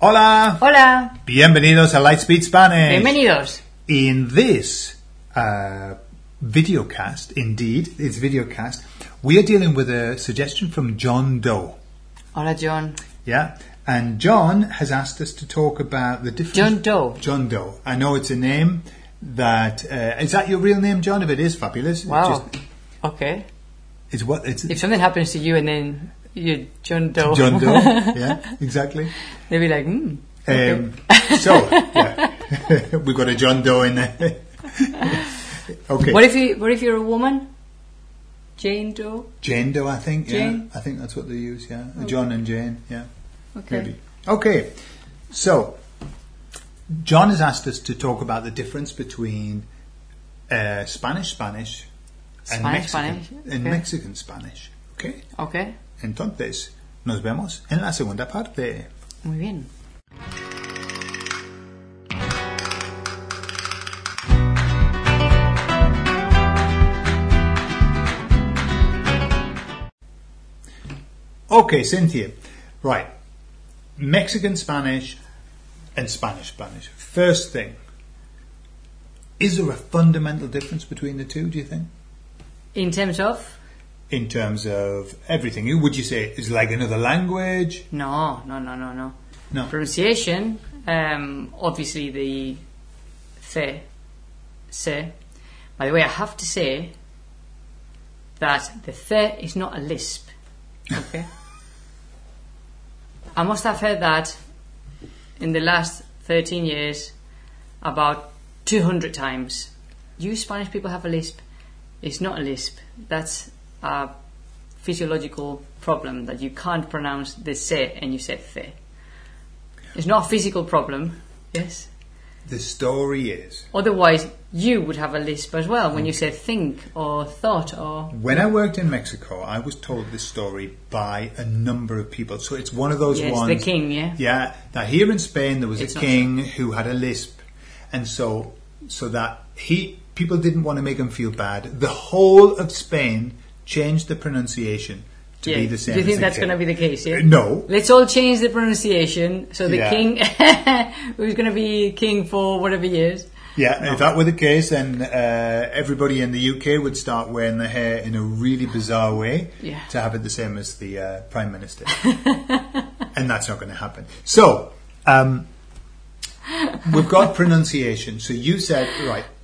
Hola. Hola, Bienvenidos a Lightspeed Spanish. bienvenidos. In this uh, videocast, indeed, it's videocast, we are dealing with a suggestion from John Doe. Hola, John. Yeah? And John has asked us to talk about the difference. John Doe. John Doe. I know it's a name that. Uh, is that your real name, John? If it is, fabulous. Wow. just- Okay. it's what? It's If something happens to you and then you're John Doe, John Doe. yeah, exactly. they'll be like, hmm. okay. Um, so, yeah. We've got a John Doe in there. okay. What if you? What if you're a woman? Jane Doe. Jane Doe, I think. Jane? Yeah, I think that's what they use. Yeah, John and Jane. Yeah, Okay. maybe. Okay, so John has asked us to talk about the difference between uh, Spanish Spanish and Spanish Mexican Spanish, and okay. Mexican Spanish. Okay, Okay. Entonces nos vemos en la segunda parte. Muy bien. Okay, Cynthia. Right, Mexican Spanish and Spanish Spanish. First thing, is there a fundamental difference between the two? Do you think? In terms of in terms of everything. Would you say it's like another language? no, no, no, no, no. No. Pronunciation. Um, obviously the th, se. By the way, I have to say that the th is not a lisp. Okay. I must have heard that in the last 13 years about 200 times. You Spanish people have a lisp. It's not a lisp. That's a physiological problem that you can't pronounce the se and you say the. It's not a physical problem. Yes. The story is Otherwise, you would have a lisp as well when you say think or thought or. when I worked in Mexico, I was told this story by a number of people. So it's one of those Yes, ones. the king, yeah. Yeah. Now here in Spain, there was It's a king who had a lisp, and so so that he people didn't want to make him feel bad. The whole of Spain changed the pronunciation to Yeah. be the same. Do you think that's going to be the case? Yeah. No. Let's all change the pronunciation so the Yeah. king, who's going to be king for whatever years. Yeah, if that were the case, then uh, everybody in the UK would start wearing their hair in a really bizarre way Yeah. to have it the same as the uh, Prime Minister. and that's not going to happen. So, um, we've got pronunciation. So you said, right,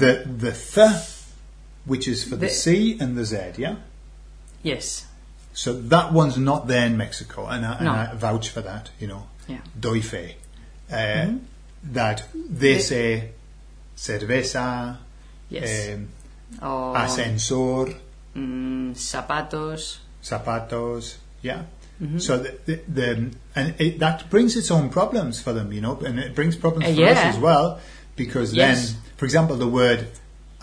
the, the th, which is for the, The- C and the Z, yeah? Yes. So that one's not there in Mexico, and I, and No. I vouch for that, you know. Yeah. Doy fe. Uh, That they The- say cerveza, Yes. um, or ascensor, mm, zapatos. zapatos, yeah. So the, the, the and it, that brings its own problems for them, you know, and it brings problems Uh, for us as well, because Yes. then, for example, the word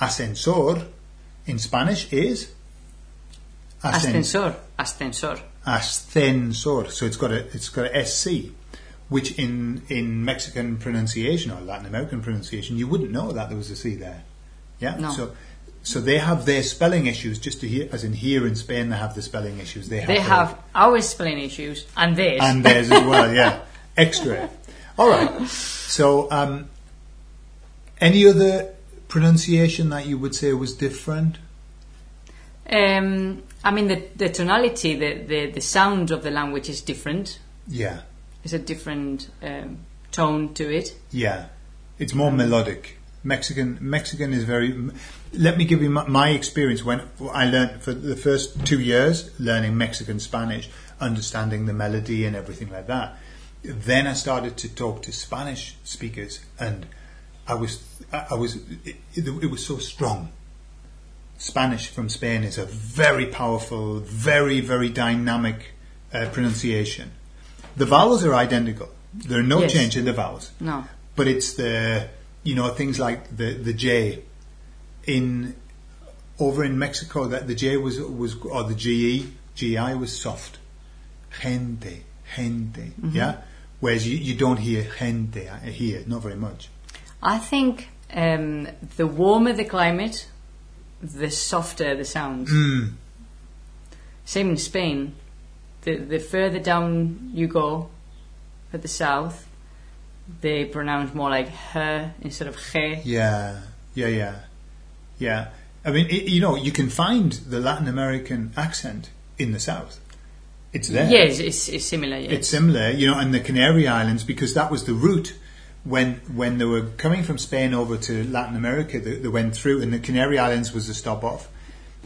ascensor in Spanish is Ascensor. Ascensor. ascensor. So it's got a it's got a sc, which in in Mexican pronunciation or Latin American pronunciation you wouldn't know that there was a c there. Yeah. No. So so they have their spelling issues. Just to hear, as in here in Spain, they have the spelling issues. They have They their- have our spelling issues and theirs. and theirs as well. Yeah, extra. All right. So um, any other pronunciation that you would say was different? um, I mean, the, the tonality, the, the, the sound of the language is different. Yeah. There's a different um, tone to it. Yeah, it's more melodic. Mexican Mexican is very. Let me give you my, my experience when I learned for the first two years learning Mexican Spanish, understanding the melody and everything like that. Then I started to talk to Spanish speakers, and I was I was it, it, was so strong. Spanish from Spain is a very powerful, very very dynamic uh, pronunciation. The vowels are identical. There are no Yes. change in the vowels No. but it's the you know things like the the J in over in Mexico that the J was was or the GE GI was soft gente gente yeah whereas you, you don't hear gente uh, here not very much I think um, the warmer the climate, the softer the sounds. mm. Same in Spain. The the further down you go, at the south, they pronounce more like her instead of he. Yeah, yeah, yeah, yeah. I mean, it, you know, you can find the Latin American accent in the south. It's there. Yes, it's, it's similar. Yes. It's similar, you know, and the Canary Islands because that was the route when when they were coming from Spain over to Latin America. They, they went through, and the Canary Islands was the stop off.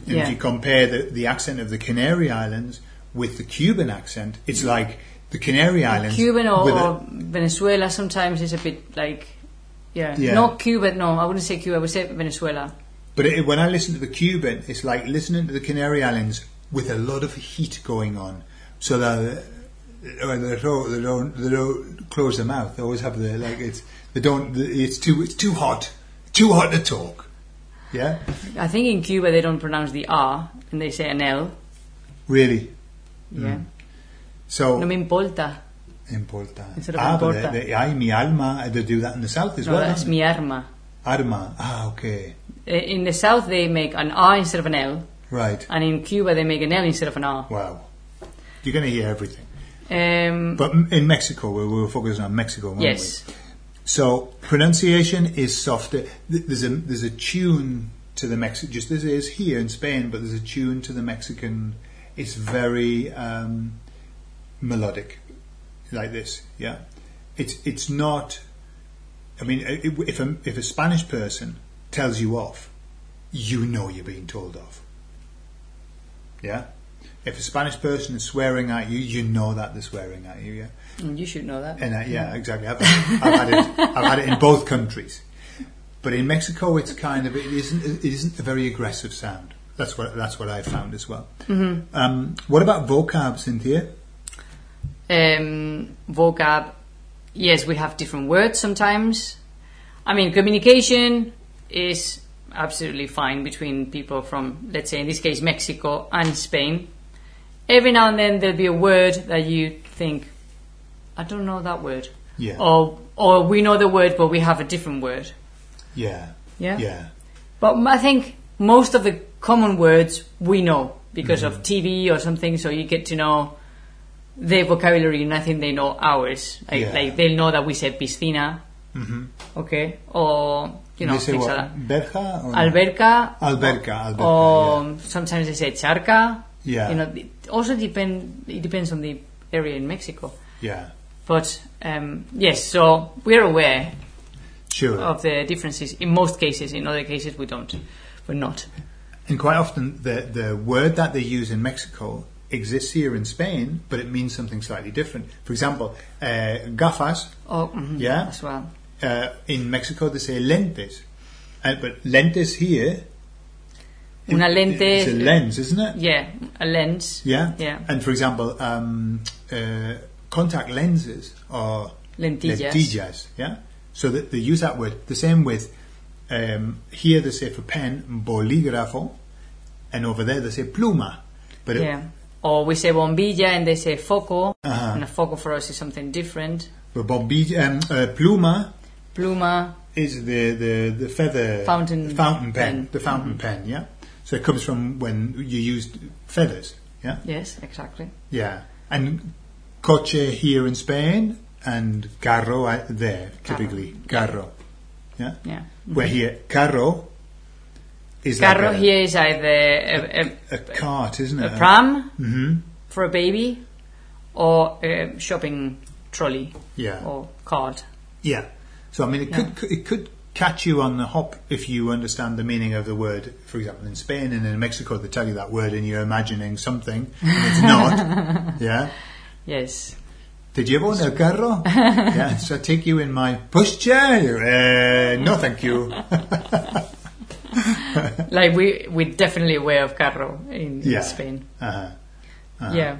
And Yeah. if you compare the, the accent of the Canary Islands with the Cuban accent, it's like the Canary Islands. Cuban or, a- or Venezuela sometimes is a bit like, yeah, Yeah. not Cuba. No, I wouldn't say Cuba. I would say Venezuela. But it, when I listen to the Cuban, it's like listening to the Canary Islands with a lot of heat going on, so that uh, they don't, they don't they don't close their mouth. They always have the like it's they don't it's too it's too hot too hot to talk. Yeah, I think in Cuba they don't pronounce the R and they say an L. really. Yeah. So No me importa. importa. Instead of ah, but importa. they, they, ay, mi alma. They do that in the south as No, well. that's mi arma. Arma. Ah, okay, Uh, In the south they make an R instead of an L, right. and in Cuba they make an L instead of an R. Wow, you're going to hear everything. Um, But in Mexico, we we were focusing on Mexico, weren't we? yes. So pronunciation is softer. There's a there's a tune to the Mexican, just as it is here in Spain, but there's a tune to the Mexican. It's very um, melodic, like this. Yeah, it's it's not. I mean, if a if a Spanish person tells you off, you know you're being told off. Yeah. If a Spanish person is swearing at you, you know that they're swearing at you. Yeah. Mm, You should know that. And uh, yeah, exactly. I've, I've had it. I've had it in both countries, but in Mexico, it's kind of it isn't it isn't a very aggressive sound. That's what that's what I found as well. Mm-hmm. Um, what about vocab, Cynthia? um, vocab. Yes, we have different words sometimes. I mean, communication is absolutely fine between people from, let's say, in this case, Mexico and Spain. Every now and then there'll be a word that you think, I don't know that word. Yeah, Or, or we know the word, but we have a different word. yeah, Yeah? yeah, But I think most of the common words we know because of TV or something, so you get to know their vocabulary and I think they know ours. Like, Yeah. like they'll know that we say piscina, hmm okay, or, you know, they say what? like. Berja or Alberca, Alberca, Alberca. or sometimes they say charca. Yeah, You know, it also depend, it depends on the area in Mexico. yeah, But um, yes, so we're aware sure. of the differences in most cases. In other cases, we don't. We're not. And quite often, the the word that they use in Mexico exists here in Spain, but it means something slightly different. For example, uh, gafas. Oh, mhm, Yeah. as well. Uh, in Mexico, they say lentes, uh, but lentes here. Una lente- It's a lens, isn't it? Yeah, a lens. Yeah. Yeah. And for example, um, uh, contact lenses are Lentillas. lentillas. Yeah. So that they use that word. The same with um, here they say for pen bolígrafo, and over there they say pluma. But it- Yeah. Or we say bombilla and they say foco. Uh-huh. And a foco for us is something different. but bombilla, um, uh, pluma Pluma. is the, the, the feather Fountain fountain pen, pen. the fountain pen. Yeah. So it comes from when you used feathers. Yeah. Yes, exactly. Yeah, and coche here in Spain and carro uh, there typically carro. Yeah, Yeah. where here carro is Carro like a, here is either a, a, a cart, isn't it? a pram hmm for a baby or a shopping trolley Yeah, or cart. yeah. So I mean, it could it could catch you on the hop if you understand the meaning of the word. For example, in Spain and in Mexico, they tell you that word and you're imagining something and it's not. yeah. Yes. Te llevo en el carro? yeah, so I take you in my pushchair? Uh, no, thank you. like we, we're definitely aware of carro in, in Yeah. Spain. Uh-huh. Uh-huh. Yeah.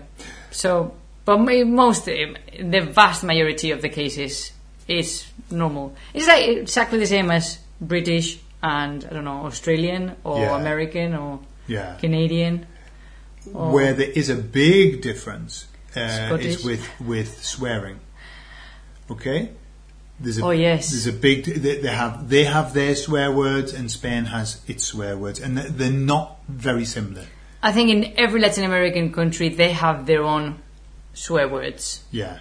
So, but most, the vast majority of the cases is normal. It's like exactly the same as British and I don't know Australian or Yeah. American or Yeah. Canadian. Or, Where there is a big difference uh, is with with swearing. Okay. There's a, Oh, yes. There's a big. They, they have they have their swear words, and Spain has its swear words, and they're, they're not very similar. I think in every Latin American country they have their own swear words. Yeah.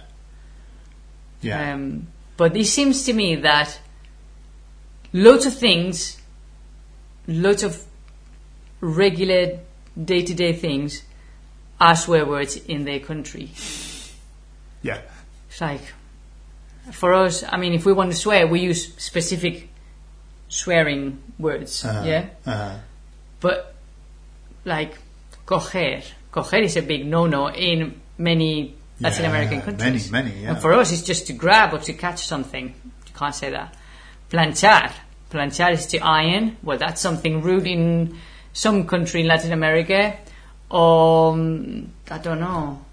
Yeah. Um, but it seems to me that lots of things, lots of regular day to day things are swear words in their country. Yeah. It's like, for us, I mean, if we want to swear, we use specific swearing words, Uh-huh. yeah? Uh-huh. But, like, coger. Coger is a big no no in many Latin American countries. many, many, yeah. And for us, it's just to grab or to catch something. You can't say that. Planchar. Planchar is to iron. Well, that's something rude in some country in Latin America. Or, um, I don't know.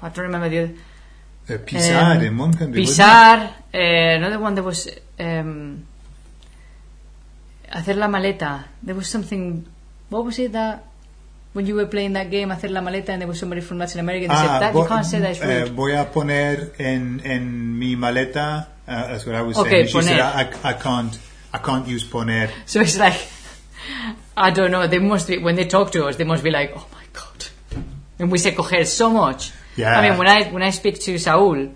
I don't remember the other. Uh, pisar Um, in one country. Pisar. Uh, another one that was. Um, hacer la maleta. There was something. What was it that. When you were playing that game, hacer la maleta, and there was somebody from Latin America and it? said Ah, that you can't say that it's eh, voy a poner en, en mi maleta. Uh, that's what I was Okay, saying. She said. I, I can't. I can't use poner. So it's like, I don't know. They must be when they talk to us. They must be like, oh my god. And we say coger so much. Yeah. I mean, when I when I speak to Saul,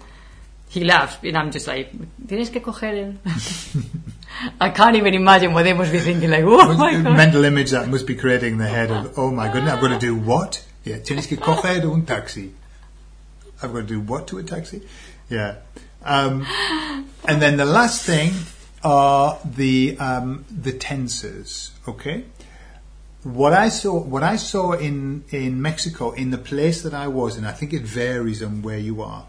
he laughs, and I'm just like, tienes que coger el. I can't even imagine what they must be thinking. Like, oh my god. mental image that must be creating in the head of, oh my goodness, I've got to do what? Yeah, tienes que coger un taxi. I've got to do what to a taxi? Yeah. Um, and then the last thing are the um, the tenses. Okay. What I saw, what I saw in in Mexico, in the place that I was, and I think it varies on where you are,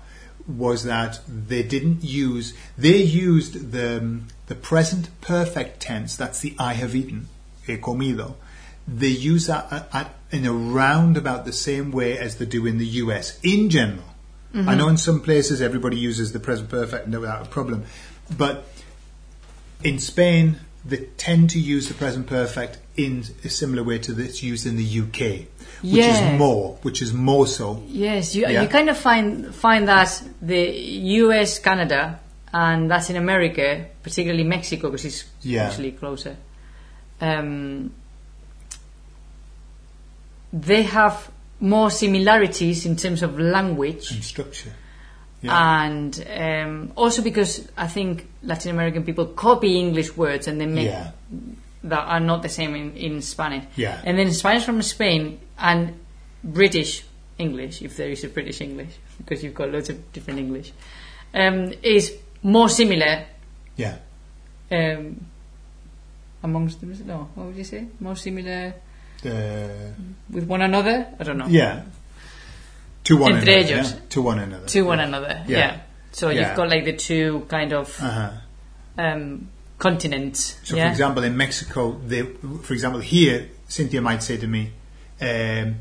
was that they didn't use. They used the the present perfect tense. That's the I have eaten, he comido. They use that at, at, in a roundabout the same way as they do in the US in general. I mm-hmm. know in some places everybody uses the present perfect without a problem, but in Spain, they tend to use the present perfect in a similar way to this used in the UK, which Yeah. is more, which is more so. Yes, you, Yeah. you kind of find find that the U.S., Canada, and that's in America, particularly Mexico, because it's Yeah. usually closer. Um, they have more similarities in terms of language, and structure. Yeah. and um, also because I think Latin American people copy English words and they make yeah. That are not the same in, in Spanish. Yeah. And then Spanish from Spain and British English, if there is a British English, because you've got loads of different English, um, is more similar Yeah. um, amongst them. No, what would you say? More similar Uh, with one another? I don't know. yeah. To one Entre another. ellos. yeah. To one another. To one Yeah. another. Yeah. Yeah. So you've got like the two kind of Uh-huh. um, continents. So, yeah? for example, in Mexico, they, for example, here, Cynthia might say to me, um,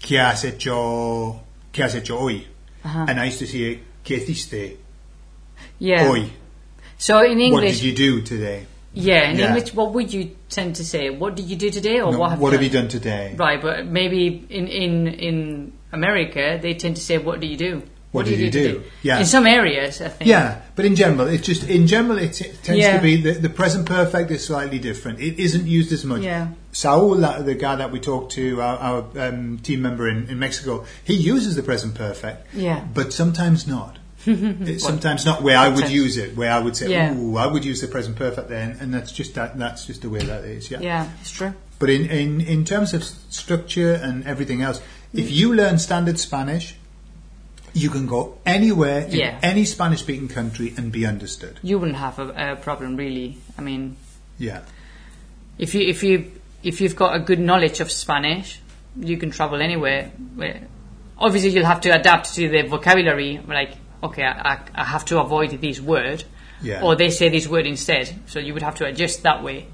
¿Qué has hecho, qué has hecho hoy? Uh-huh. And I used to say, ¿Qué hiciste yeah. hoy? So in English, What did you do today? yeah, in Yeah. English, what would you tend to say? What did you do today, or No, what have what you have you done? done today? Right, but maybe in in in America they tend to say, "What do you do?" What did you do? today?" Yeah. In some areas, I think. Yeah, but in general, it's just in general it, it tends Yeah. to be the, the present perfect is slightly different. It isn't used as much. Yeah. Saul, the guy that we talked to, our, our um, team member in, in Mexico, he uses the present perfect. Yeah. but sometimes not. It's sometimes not where I would Sometimes. use it. Where I would say, Yeah. "Ooh, I would use the present perfect then," and that's just that. That's just the way that is. Yeah. Yeah, it's true. But in, in, in terms of s- structure and everything else, Mm. if you learn standard Spanish, you can go anywhere in Yeah. any Spanish speaking country and be understood. You wouldn't have a, a problem, really. I mean, Yeah. if you if you if you've got a good knowledge of Spanish, you can travel anywhere. Obviously, you'll have to adapt to the vocabulary. Like, okay, I, I- have to avoid this word, Yeah. or they say this word instead. So you would have to adjust that way.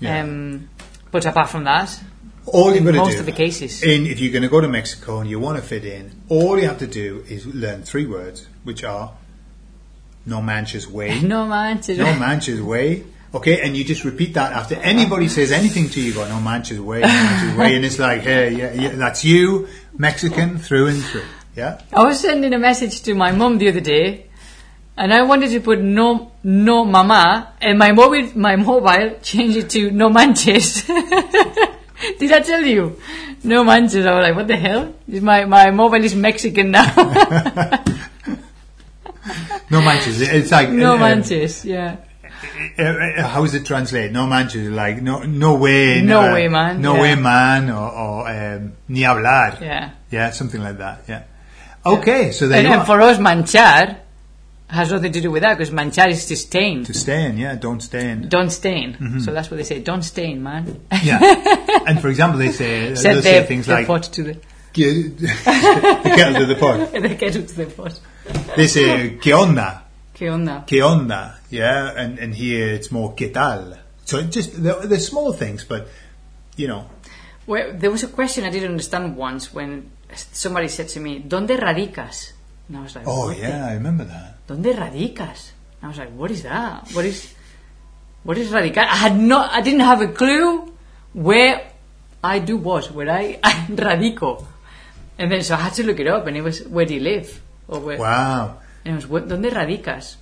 Yeah. Um, but apart from that, all you've got to most do, of the cases. in, if you're going to go to Mexico and you want to fit in, all you have to do is learn three words, which are no manches way, no man, to no manches way. Okay, and you just repeat that after anybody says anything to you. you Go no manches way, no manches way, and it's like, hey, yeah, yeah, that's you, Mexican through and through. Yeah. I was sending a message to my mom the other day, and I wanted to put no no mama, and my mobile my mobile changed it to no manches. Did I tell you? No manches. I was like, what the hell? Is my my mobile is Mexican now. No manches. It's like no uh, manches. Yeah. Uh, uh, how does it translate? No manches, like no, no way, No uh, way, man, no yeah. way, man, or, or um, ni hablar. Yeah. yeah, something like that. Yeah. Okay, so there And, and for us, manchar has nothing to do with that because manchar is to stain. to stain, yeah, don't stain. Don't stain. So that's what they say. Don't stain, man. Yeah, and for example, they say Said they'll the, say things the like pot to the, the kettle to the pot. the kettle to the pot. They say que onda, ¿Qué onda? que onda, yeah, and and here it's more que tal. So it just they're, they're small things, but you know, Well, there was a question I didn't understand once when somebody said to me, ¿Dónde radicas? And I was like, oh "What the- yeah, I remember that. ¿Dónde radicas? And I was like, what is that? What is, what is radical? I had not, I didn't have a clue where I do what, where I, I radico. And then so I had to look it up, and it was, where do you live? Or where? Wow, And it was, "Where- ¿Dónde radicas?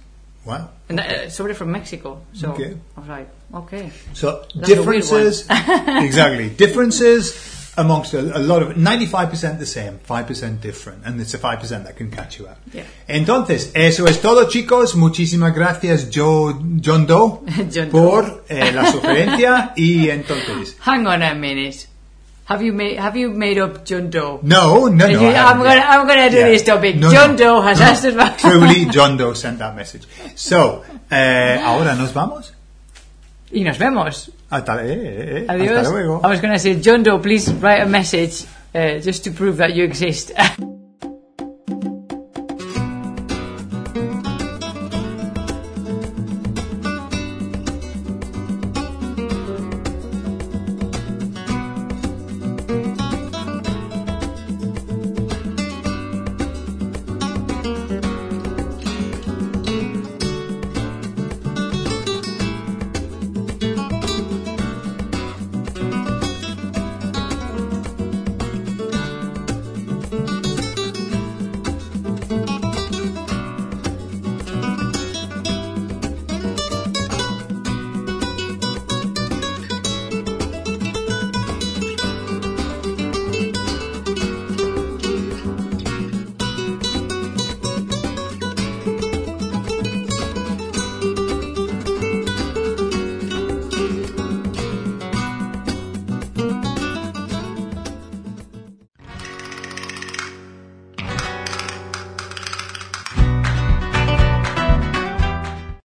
wow. And uh, somebody from Mexico. So Okay. I was like, okay. So That's differences, exactly. Differences amongst a, a lot of ninety-five percent the same, five percent different, and it's a five percent that can catch you out. Yeah. Entonces, eso es todo, chicos. Muchísimas gracias, Joe, John Doe, John Doe. por eh, la sugerencia y entonces. Hang on a minute. Have you made Have you made up John Doe? No, no, no. You- I'm gonna. I'm gonna do Yeah. this topic. No, John no. Doe has No. asked about. Truly, John Doe sent that message. So, eh, ahora nos vamos. Y nos vemos. Hasta, eh, eh, eh, Adios. hasta luego. I was going to say, John Doe, please write a message uh, just to prove that you exist.